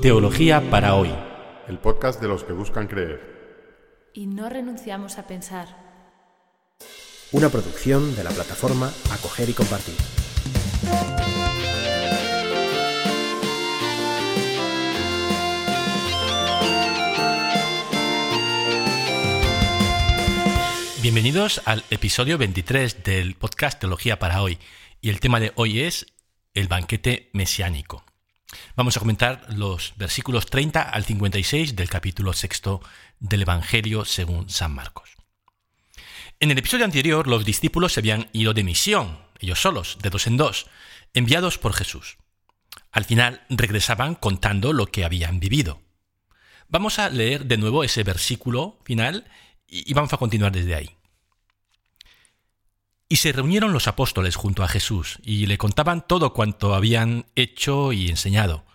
Teología para hoy. El podcast de los que buscan creer. Y no renunciamos a pensar. Una producción de la plataforma Acoger y Compartir. Bienvenidos al episodio 23 del podcast Teología para hoy. Y el tema de hoy es el banquete mesiánico. Vamos a comentar los versículos 30 al 56 del capítulo sexto del Evangelio según San Marcos. En el episodio anterior los discípulos se habían ido de misión, ellos solos, de dos en dos, enviados por Jesús. Al final regresaban contando lo que habían vivido. Vamos a leer de nuevo ese versículo final y vamos a continuar desde ahí. Y se reunieron los apóstoles junto a Jesús y le contaban todo cuanto habían hecho y enseñado.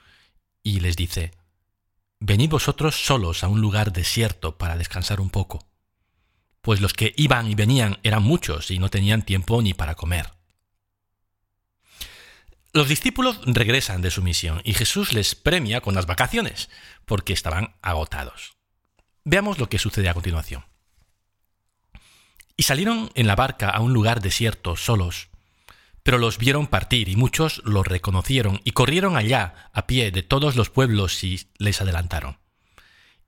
Y les dice, Venid vosotros solos a un lugar desierto para descansar un poco. Pues los que iban y venían eran muchos y no tenían tiempo ni para comer. Los discípulos regresan de su misión y Jesús les premia con las vacaciones, porque estaban agotados. Veamos lo que sucede a continuación. Y salieron en la barca a un lugar desierto, solos. Pero los vieron partir y muchos los reconocieron y corrieron allá a pie de todos los pueblos y les adelantaron.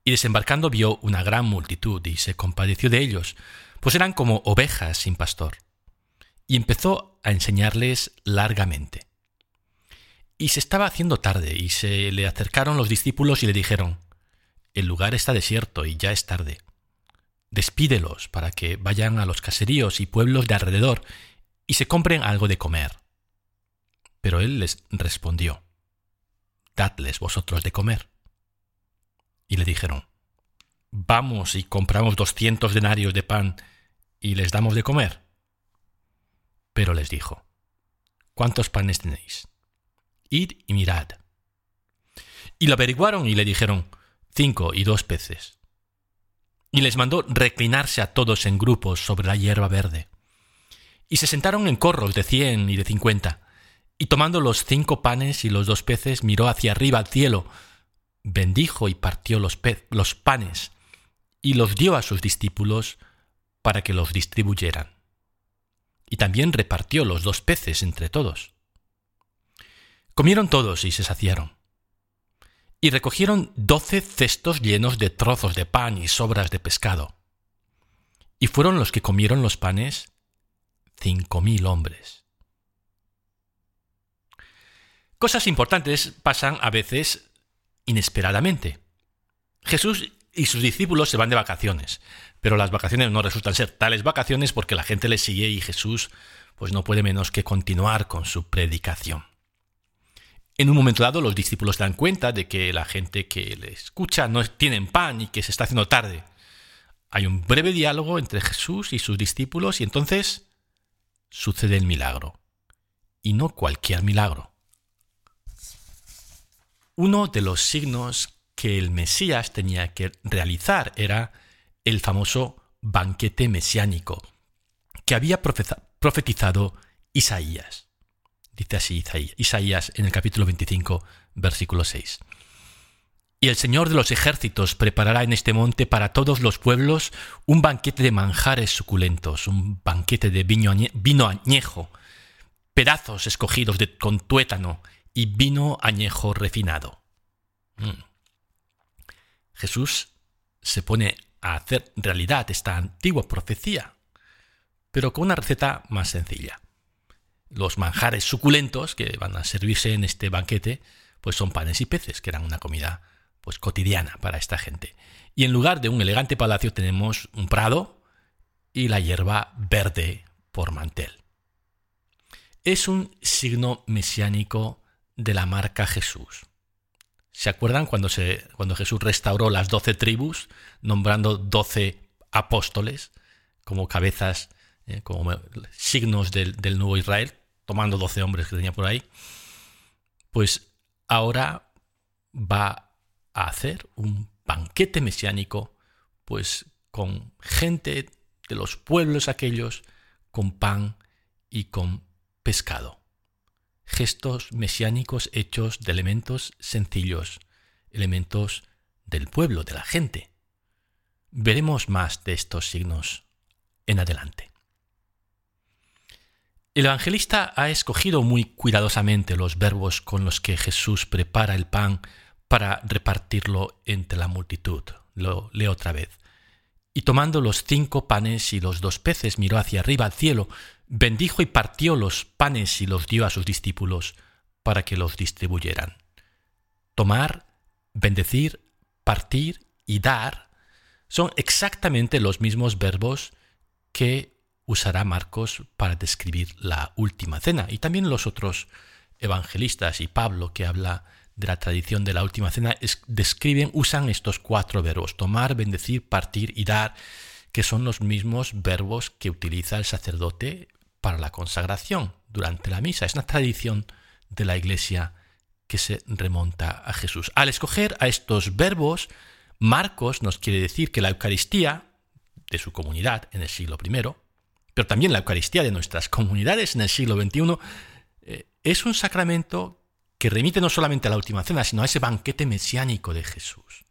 Y desembarcando vio una gran multitud y se compadeció de ellos, pues eran como ovejas sin pastor. Y empezó a enseñarles largamente. Y se estaba haciendo tarde y se le acercaron los discípulos y le dijeron, El lugar está desierto y ya es tarde despídelos para que vayan a los caseríos y pueblos de alrededor y se compren algo de comer. Pero él les respondió, Dadles vosotros de comer. Y le dijeron, Vamos y compramos doscientos denarios de pan y les damos de comer. Pero les dijo, ¿cuántos panes tenéis? Id y mirad. Y lo averiguaron y le dijeron, cinco y dos peces y les mandó reclinarse a todos en grupos sobre la hierba verde. Y se sentaron en corros de cien y de cincuenta, y tomando los cinco panes y los dos peces, miró hacia arriba al cielo, bendijo y partió los, los panes, y los dio a sus discípulos para que los distribuyeran. Y también repartió los dos peces entre todos. Comieron todos y se saciaron y recogieron doce cestos llenos de trozos de pan y sobras de pescado. Y fueron los que comieron los panes cinco mil hombres. Cosas importantes pasan a veces inesperadamente. Jesús y sus discípulos se van de vacaciones, pero las vacaciones no resultan ser tales vacaciones porque la gente les sigue y Jesús pues no puede menos que continuar con su predicación. En un momento dado los discípulos dan cuenta de que la gente que le escucha no tienen pan y que se está haciendo tarde. Hay un breve diálogo entre Jesús y sus discípulos y entonces sucede el milagro. Y no cualquier milagro. Uno de los signos que el Mesías tenía que realizar era el famoso banquete mesiánico que había profetizado Isaías. Dice así Isaías en el capítulo 25, versículo 6. Y el Señor de los ejércitos preparará en este monte para todos los pueblos un banquete de manjares suculentos, un banquete de vino, añejo, pedazos escogidos de, con tuétano y vino añejo refinado. Mm. Jesús se pone a hacer realidad esta antigua profecía, pero con una receta más sencilla los manjares suculentos que van a servirse en este banquete, pues son panes y peces, que eran una comida pues cotidiana para esta gente. Y en lugar de un elegante palacio tenemos un prado y la hierba verde por mantel. Es un signo mesiánico de la marca Jesús. ¿Se acuerdan cuando, se, cuando Jesús restauró las doce tribus, nombrando doce apóstoles como cabezas eh, como signos del, nuevo Israel, tomando 12 hombres que tenía por ahí, pues ahora va a hacer un banquete mesiánico, pues con gente de los pueblos aquellos, con pan y con pescado. Gestos mesiánicos hechos de elementos sencillos, elementos del pueblo, de la gente. Veremos más de estos signos en adelante. El evangelista ha escogido muy cuidadosamente los verbos con los que Jesús prepara el pan para repartirlo entre la multitud. Lo leo otra vez. Y tomando los cinco panes y los dos peces, miró hacia arriba al cielo, bendijo y partió los panes y los dio a sus discípulos para que los distribuyeran. Tomar, bendecir, partir y dar son exactamente los mismos verbos que usará Marcos para describir la última cena y también los otros evangelistas y Pablo que habla de la tradición de la última cena describen, usan estos cuatro verbos, tomar, bendecir, partir y dar, que son los mismos verbos que utiliza el sacerdote para la consagración durante la misa. Es una tradición de la Iglesia que se remonta a Jesús. Al escoger a estos verbos, Marcos nos quiere decir que la Eucaristía de su comunidad en el siglo I, pero también la Eucaristía de nuestras comunidades en el siglo XXI, eh, es un sacramento que remite no solamente a la última cena, sino a ese banquete mesiánico de Jesús.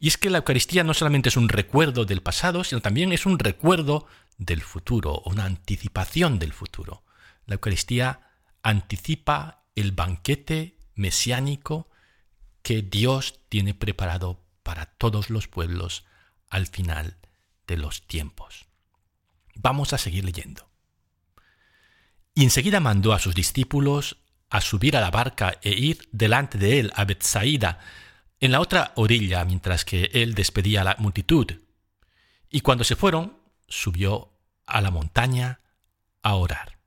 Y es que la Eucaristía no solamente es un recuerdo del pasado, sino también es un recuerdo del futuro, una anticipación del futuro. La Eucaristía anticipa el banquete mesiánico que Dios tiene preparado para todos los pueblos al final de los tiempos. Vamos a seguir leyendo. Y enseguida mandó a sus discípulos a subir a la barca e ir delante de él a Bethsaida, en la otra orilla, mientras que él despedía a la multitud. Y cuando se fueron, subió a la montaña a orar.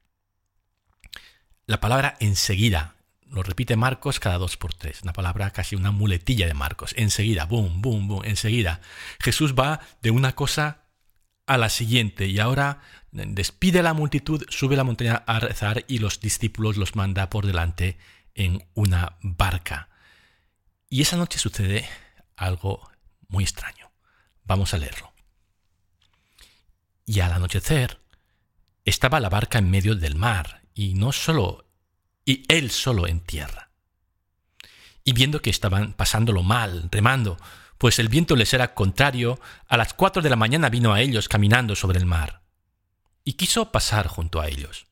La palabra enseguida lo repite Marcos cada dos por tres, una palabra casi una muletilla de Marcos. Enseguida, boom, boom, boom, enseguida. Jesús va de una cosa a la siguiente y ahora despide a la multitud, sube la montaña a rezar y los discípulos los manda por delante en una barca. Y esa noche sucede algo muy extraño. Vamos a leerlo. Y al anochecer estaba la barca en medio del mar y no solo y él solo en tierra. Y viendo que estaban pasándolo mal, remando, pues el viento les era contrario, a las cuatro de la mañana vino a ellos caminando sobre el mar y quiso pasar junto a ellos.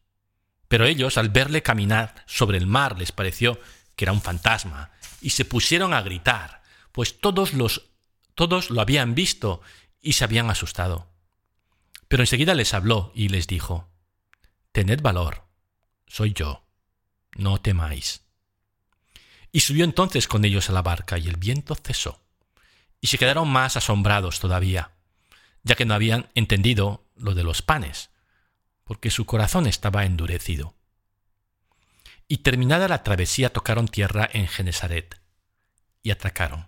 Pero ellos, al verle caminar sobre el mar, les pareció que era un fantasma, y se pusieron a gritar, pues todos los todos lo habían visto y se habían asustado. Pero enseguida les habló y les dijo, Tened valor, soy yo, no temáis. Y subió entonces con ellos a la barca y el viento cesó, y se quedaron más asombrados todavía, ya que no habían entendido lo de los panes, porque su corazón estaba endurecido. Y terminada la travesía tocaron tierra en Genesaret y atracaron.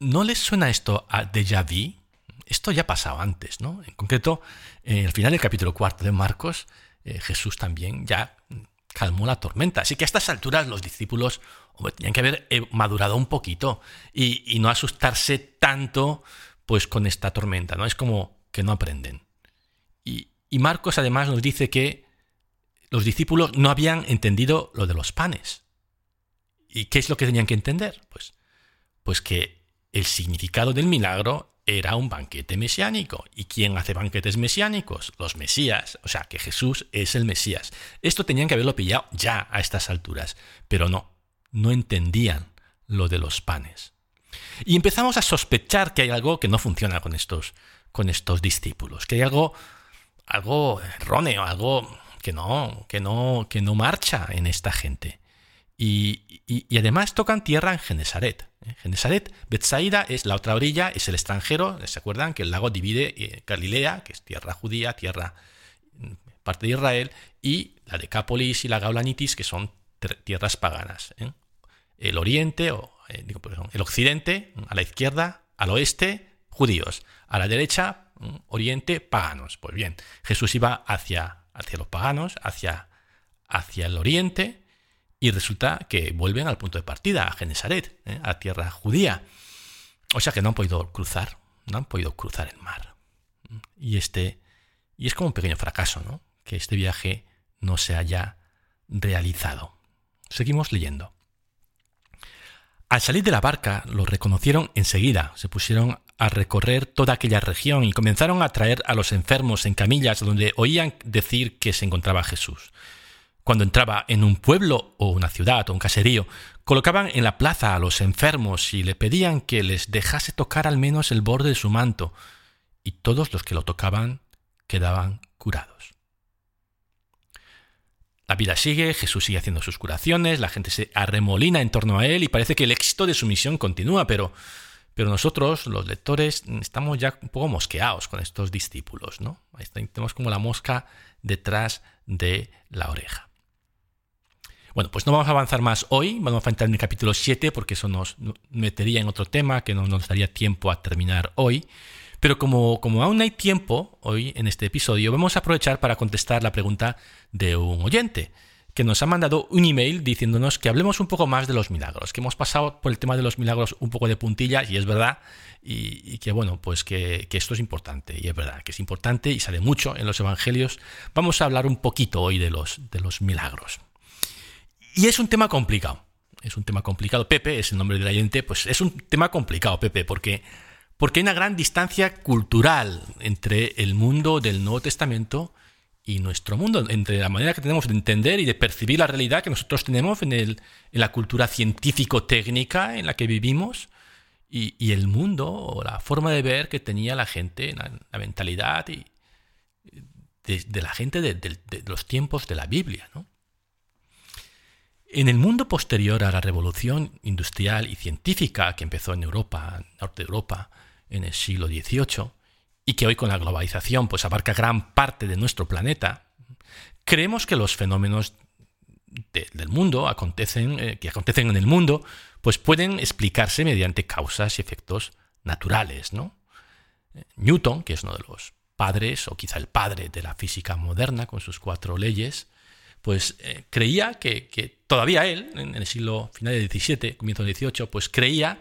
¿No les suena esto a déjà vu? Esto ya ha pasado antes, ¿no? En concreto, en el final del capítulo cuarto de Marcos, eh, Jesús también ya calmó la tormenta. Así que a estas alturas los discípulos tenían que haber eh, madurado un poquito y, y, no asustarse tanto pues con esta tormenta, ¿no? Es como que no aprenden. Y, Marcos además nos dice que los discípulos no habían entendido lo de los panes. ¿Y qué es lo que tenían que entender? Pues, pues que el significado del milagro era un banquete mesiánico. ¿Y quién hace banquetes mesiánicos? Los Mesías. O sea, que Jesús es el Mesías. Esto tenían que haberlo pillado ya a estas alturas. Pero no, no entendían lo de los panes. Y empezamos a sospechar que hay algo que no funciona con estos, con estos discípulos, que hay algo algo erróneo, algo que no, que no, que no marcha en esta gente. Y, y, además tocan tierra en Genesaret. ¿eh? Genesaret, Betsaida es la otra orilla, es el extranjero. ¿Se acuerdan que el lago divide eh, Galilea, que es tierra judía, tierra mm, parte de Israel, y la Decápolis y la Gaulanitis, que son tierras paganas. ¿eh? El oriente, o digo, el occidente, a la izquierda, al oeste, judíos. A la derecha, oriente, paganos. Pues bien, Jesús iba hacia, hacia los paganos, hacia, hacia el oriente, y resulta que vuelven al punto de partida, a Genesaret, ¿eh? a tierra judía. O sea que no han podido cruzar, no han podido cruzar el mar. Y este, y es como un pequeño fracaso, ¿no? Que este viaje no se haya realizado. Seguimos leyendo. Al salir de la barca lo reconocieron enseguida, se pusieron a recorrer toda aquella región y comenzaron a traer a los enfermos en camillas donde oían decir que se encontraba Jesús. Cuando entraba en un pueblo o una ciudad o un caserío, colocaban en la plaza a los enfermos y le pedían que les dejase tocar al menos el borde de su manto, y todos los que lo tocaban quedaban curados. La vida sigue, Jesús sigue haciendo sus curaciones, la gente se arremolina en torno a él y parece que el éxito de su misión continúa, pero, pero nosotros, los lectores, estamos ya un poco mosqueados con estos discípulos, ¿no? Tenemos como la mosca detrás de la oreja. Bueno, pues no vamos a avanzar más hoy, vamos a entrar en el capítulo 7 porque eso nos metería en otro tema que no nos daría tiempo a terminar hoy. Pero como, aún hay tiempo hoy en este episodio, vamos a aprovechar para contestar la pregunta de un oyente que nos ha mandado un email diciéndonos que hablemos un poco más de los milagros, que hemos pasado por el tema de los milagros un poco de puntillas y es verdad, y, que bueno, pues que, esto es importante, y es verdad que es importante y sale mucho en los evangelios. Vamos a hablar un poquito hoy de los, de los milagros. Y es un tema complicado, es un tema complicado. Pepe es el nombre del oyente, pues es un tema complicado, Pepe, porque porque hay una gran distancia cultural entre el mundo del Nuevo Testamento y nuestro mundo, entre la manera que tenemos de entender y de percibir la realidad que nosotros tenemos en, el, en la cultura científico-técnica en la que vivimos y, el mundo o la forma de ver que tenía la gente, la, mentalidad y, de, la gente de, los tiempos de la Biblia. ¿no? En el mundo posterior a la revolución industrial y científica que empezó en Europa, norte de Europa, en el siglo XVIII y que hoy con la globalización pues abarca gran parte de nuestro planeta, creemos que los fenómenos del mundo acontecen, eh, que acontecen en el mundo pues pueden explicarse mediante causas y efectos naturales. ¿no? Newton, que es uno de los padres, o quizá el padre de la física moderna con sus cuatro leyes, pues eh, creía que, que, todavía él, en el siglo final del XVII, comienzo del XVIII, pues creía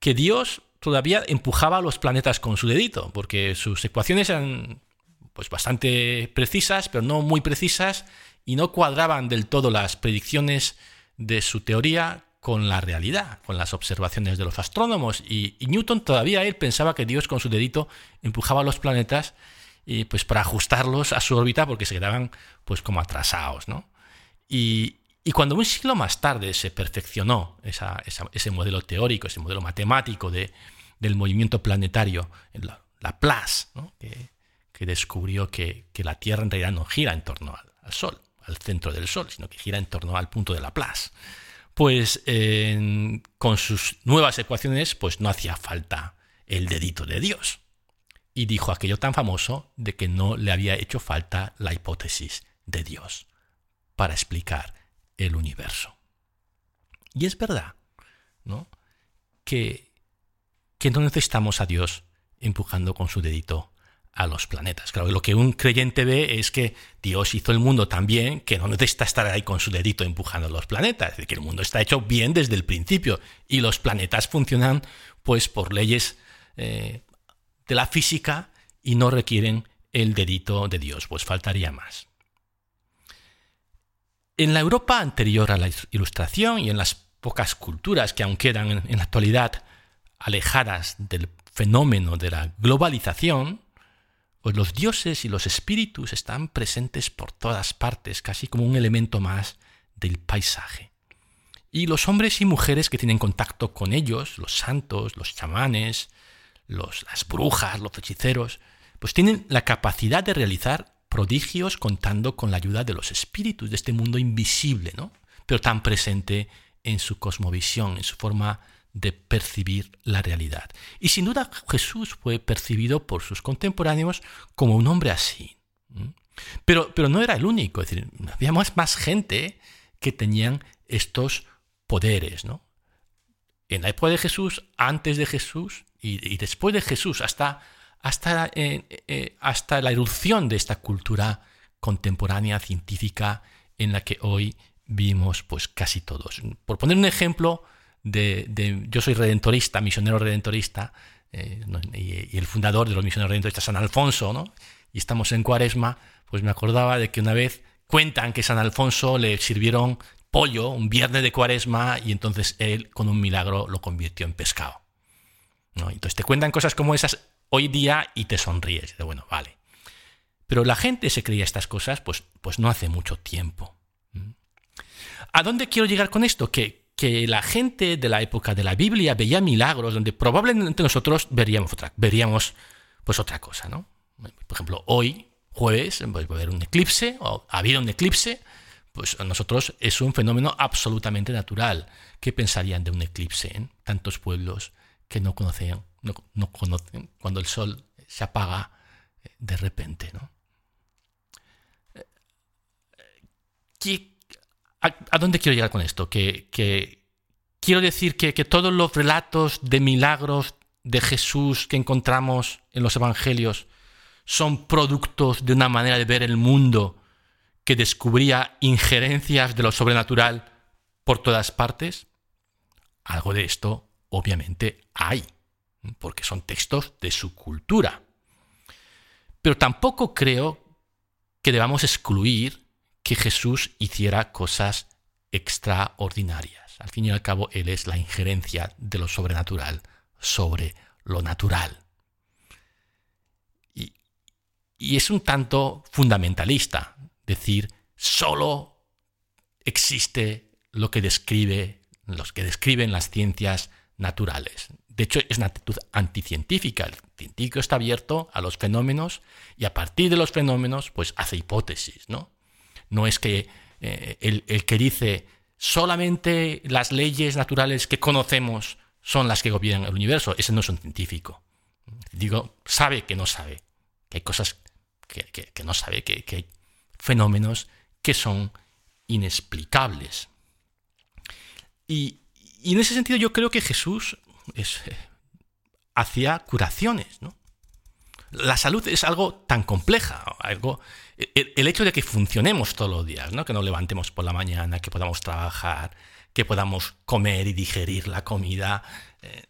que Dios todavía empujaba a los planetas con su dedito, porque sus ecuaciones eran pues bastante precisas, pero no muy precisas, y no cuadraban del todo las predicciones de su teoría con la realidad, con las observaciones de los astrónomos. Y, Newton todavía él pensaba que Dios con su dedito empujaba a los planetas y pues para ajustarlos a su órbita porque se quedaban pues como atrasados, ¿no? Y, y cuando un siglo más tarde se perfeccionó ese modelo teórico, ese modelo matemático de, del movimiento planetario, la, la que, descubrió que, la Tierra en realidad no gira en torno al, Sol, al centro del Sol, sino que gira en torno al punto de Laplace, pues con sus nuevas ecuaciones pues no hacía falta el dedito de Dios. Y dijo aquello tan famoso de que no le había hecho falta la hipótesis de Dios para explicar el universo. Y es verdad, ¿no? Que, que no necesitamos a Dios empujando con su dedito a los planetas. Claro, lo que un creyente ve es que Dios hizo el mundo tan bien que no necesita estar ahí con su dedito empujando a los planetas. Es decir, que el mundo está hecho bien desde el principio y los planetas funcionan pues por leyes eh, de la física y no requieren el dedito de Dios, pues faltaría más. En la Europa anterior a la Ilustración y en las pocas culturas que aún quedan en la actualidad alejadas del fenómeno de la globalización, pues los dioses y los espíritus están presentes por todas partes, casi como un elemento más del paisaje. Y los hombres y mujeres que tienen contacto con ellos, los santos, los chamanes, las brujas, los hechiceros, pues tienen la capacidad de realizar prodigios contando con la ayuda de los espíritus de este mundo invisible, ¿no? pero tan presente en su cosmovisión, en su forma de percibir la realidad. Y sin duda Jesús fue percibido por sus contemporáneos como un hombre así. Pero, pero no era el único, es decir, había más, gente que tenían estos poderes. ¿no? En la época de Jesús, antes de Jesús y después de Jesús, hasta hasta, eh, eh, hasta la erupción de esta cultura contemporánea científica en la que hoy vivimos pues casi todos. Por poner un ejemplo de, yo soy redentorista, misionero redentorista, eh, y, el fundador de los misioneros redentoristas, San Alfonso, ¿no? y estamos en Cuaresma, pues me acordaba de que una vez cuentan que San Alfonso le sirvieron pollo un viernes de cuaresma y entonces él con un milagro lo convirtió en pescado. ¿no? Entonces te cuentan cosas como esas hoy día y te sonríes. De, bueno, vale. Pero la gente se creía estas cosas pues, pues no hace mucho tiempo. ¿A dónde quiero llegar con esto? Que, que la gente de la época de la Biblia veía milagros donde probablemente nosotros veríamos otra, veríamos pues otra cosa, ¿no? Por ejemplo, hoy, jueves, pues, va a haber un eclipse, o ha habido un eclipse, pues a nosotros es un fenómeno absolutamente natural. ¿Qué pensarían de un eclipse en tantos pueblos que no conocen, no, conocen cuando el sol se apaga eh, de repente, ¿no? ¿A, dónde quiero llegar con esto? Que, quiero decir que, que todos los relatos de milagros de Jesús que encontramos en los evangelios son productos de una manera de ver el mundo que descubría injerencias de lo sobrenatural por todas partes? Algo de esto obviamente hay, porque son textos de su cultura. Pero tampoco creo que debamos excluir que Jesús hiciera cosas extraordinarias. Al fin y al cabo, Él es la injerencia de lo sobrenatural sobre lo natural. Y, es un tanto fundamentalista decir, solo existe lo que describe, los que describen las ciencias naturales. De hecho, es una actitud anticientífica. El científico está abierto a los fenómenos y a partir de los fenómenos, pues hace hipótesis, ¿no? No es que eh, el, que dice solamente las leyes naturales que conocemos son las que gobiernan el universo. Ese no es un científico. Digo, sabe que no sabe, que hay cosas que, que, no sabe, que, que hay fenómenos que son inexplicables. Y, en ese sentido yo creo que Jesús hacía curaciones. ¿no? La salud es algo tan compleja, algo, el, hecho de que funcionemos todos los días, ¿no? que nos levantemos por la mañana, que podamos trabajar, que podamos comer y digerir la comida, eh,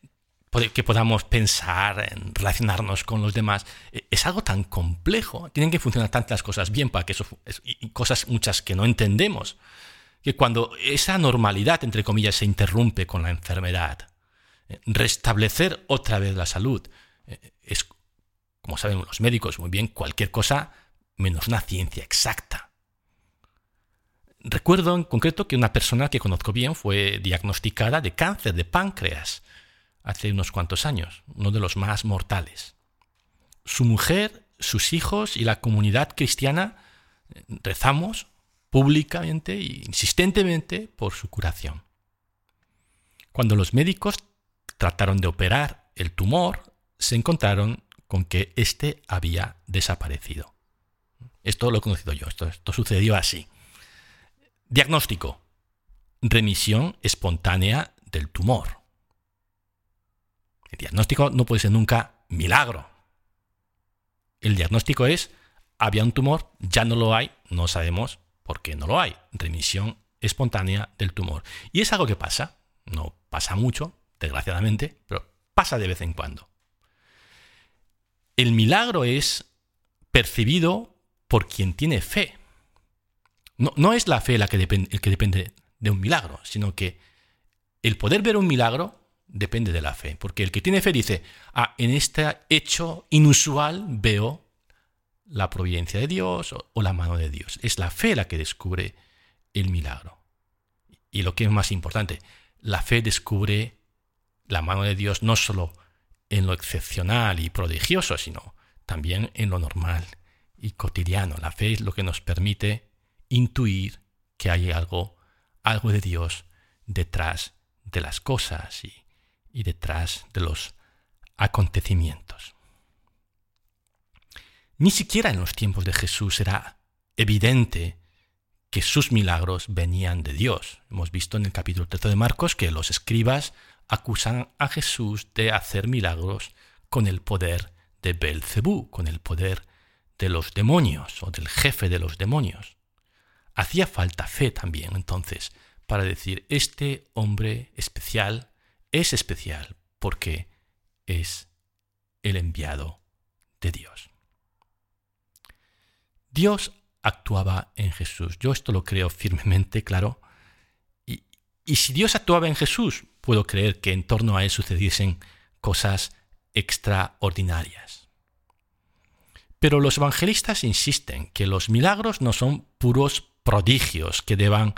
que podamos pensar, en relacionarnos con los demás, e, es algo tan complejo. Tienen que funcionar tantas cosas bien para que eso, y cosas muchas que no entendemos, que cuando esa normalidad, entre comillas, se interrumpe con la enfermedad, restablecer otra vez la salud eh, es, como saben los médicos muy bien, cualquier cosa menos una ciencia exacta. Recuerdo en concreto que una persona que conozco bien fue diagnosticada de cáncer de páncreas hace unos cuantos años, uno de los más mortales. Su mujer, sus hijos y la comunidad cristiana eh, rezamos públicamente e insistentemente por su curación. Cuando los médicos trataron de operar el tumor, se encontraron con que éste había desaparecido. Esto lo he conocido yo, esto, esto sucedió así. Diagnóstico. Remisión espontánea del tumor. El diagnóstico no puede ser nunca milagro. El diagnóstico es, había un tumor, ya no lo hay, no sabemos por qué no lo hay. Remisión espontánea del tumor. Y es algo que pasa, no pasa mucho, desgraciadamente, pero pasa de vez en cuando. El milagro es percibido por quien tiene fe. No, no es la fe la que depende, el que depende de un milagro, sino que el poder ver un milagro depende de la fe. Porque el que tiene fe dice, ah, en este hecho inusual veo la providencia de Dios o, la mano de Dios. Es la fe la que descubre el milagro. Y lo que es más importante, la fe descubre la mano de Dios no solo en lo excepcional y prodigioso, sino también en lo normal y cotidiano. La fe es lo que nos permite intuir que hay algo, algo de Dios detrás de las cosas y, y detrás de los acontecimientos. Ni siquiera en los tiempos de Jesús era evidente que sus milagros venían de Dios. Hemos visto en el capítulo 13 de Marcos que los escribas acusan a Jesús de hacer milagros con el poder de Belcebú, con el poder de los demonios o del jefe de los demonios. Hacía falta fe también entonces para decir, este hombre especial es especial porque es el enviado de Dios. Dios actuaba en Jesús. Yo esto lo creo firmemente, claro, Y si Dios actuaba en Jesús, puedo creer que en torno a él sucediesen cosas extraordinarias. Pero los evangelistas insisten que los milagros no son puros prodigios que deban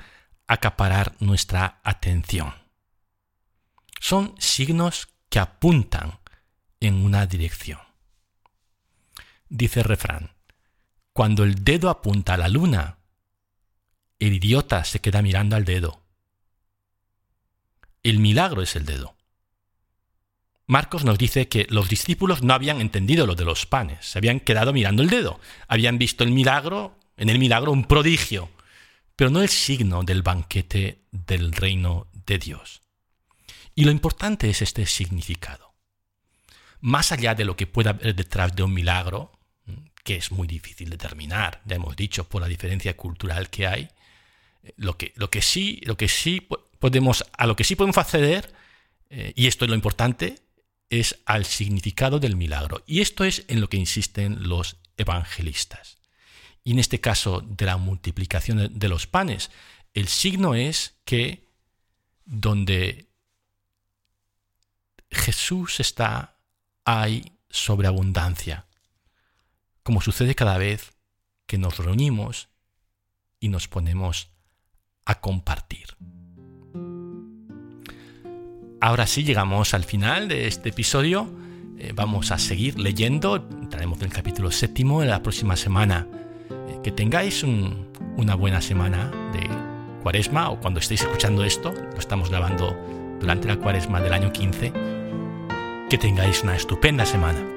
acaparar nuestra atención. Son signos que apuntan en una dirección. Dice el refrán, cuando el dedo apunta a la luna, el idiota se queda mirando al dedo. El milagro es el dedo. Marcos nos dice que los discípulos no habían entendido lo de los panes, se habían quedado mirando el dedo, habían visto el milagro, en el milagro un prodigio, pero no el signo del banquete del reino de Dios. Y lo importante es este significado. Más allá de lo que pueda haber detrás de un milagro, que es muy difícil determinar, ya hemos dicho, por la diferencia cultural que hay, lo que, lo que sí, lo que sí podemos, a lo que sí podemos acceder, eh, y esto es lo importante, es al significado del milagro. Y esto es en lo que insisten los evangelistas. Y en este caso de la multiplicación de los panes, el signo es que donde Jesús está, hay sobreabundancia, como sucede cada vez que nos reunimos y nos ponemos a compartir. Ahora sí llegamos al final de este episodio. Eh, vamos a seguir leyendo. Entraremos en el capítulo séptimo en la próxima semana. Eh, que tengáis una buena semana de cuaresma o cuando estéis escuchando esto, lo estamos grabando durante la cuaresma del año 15. Que tengáis una estupenda semana.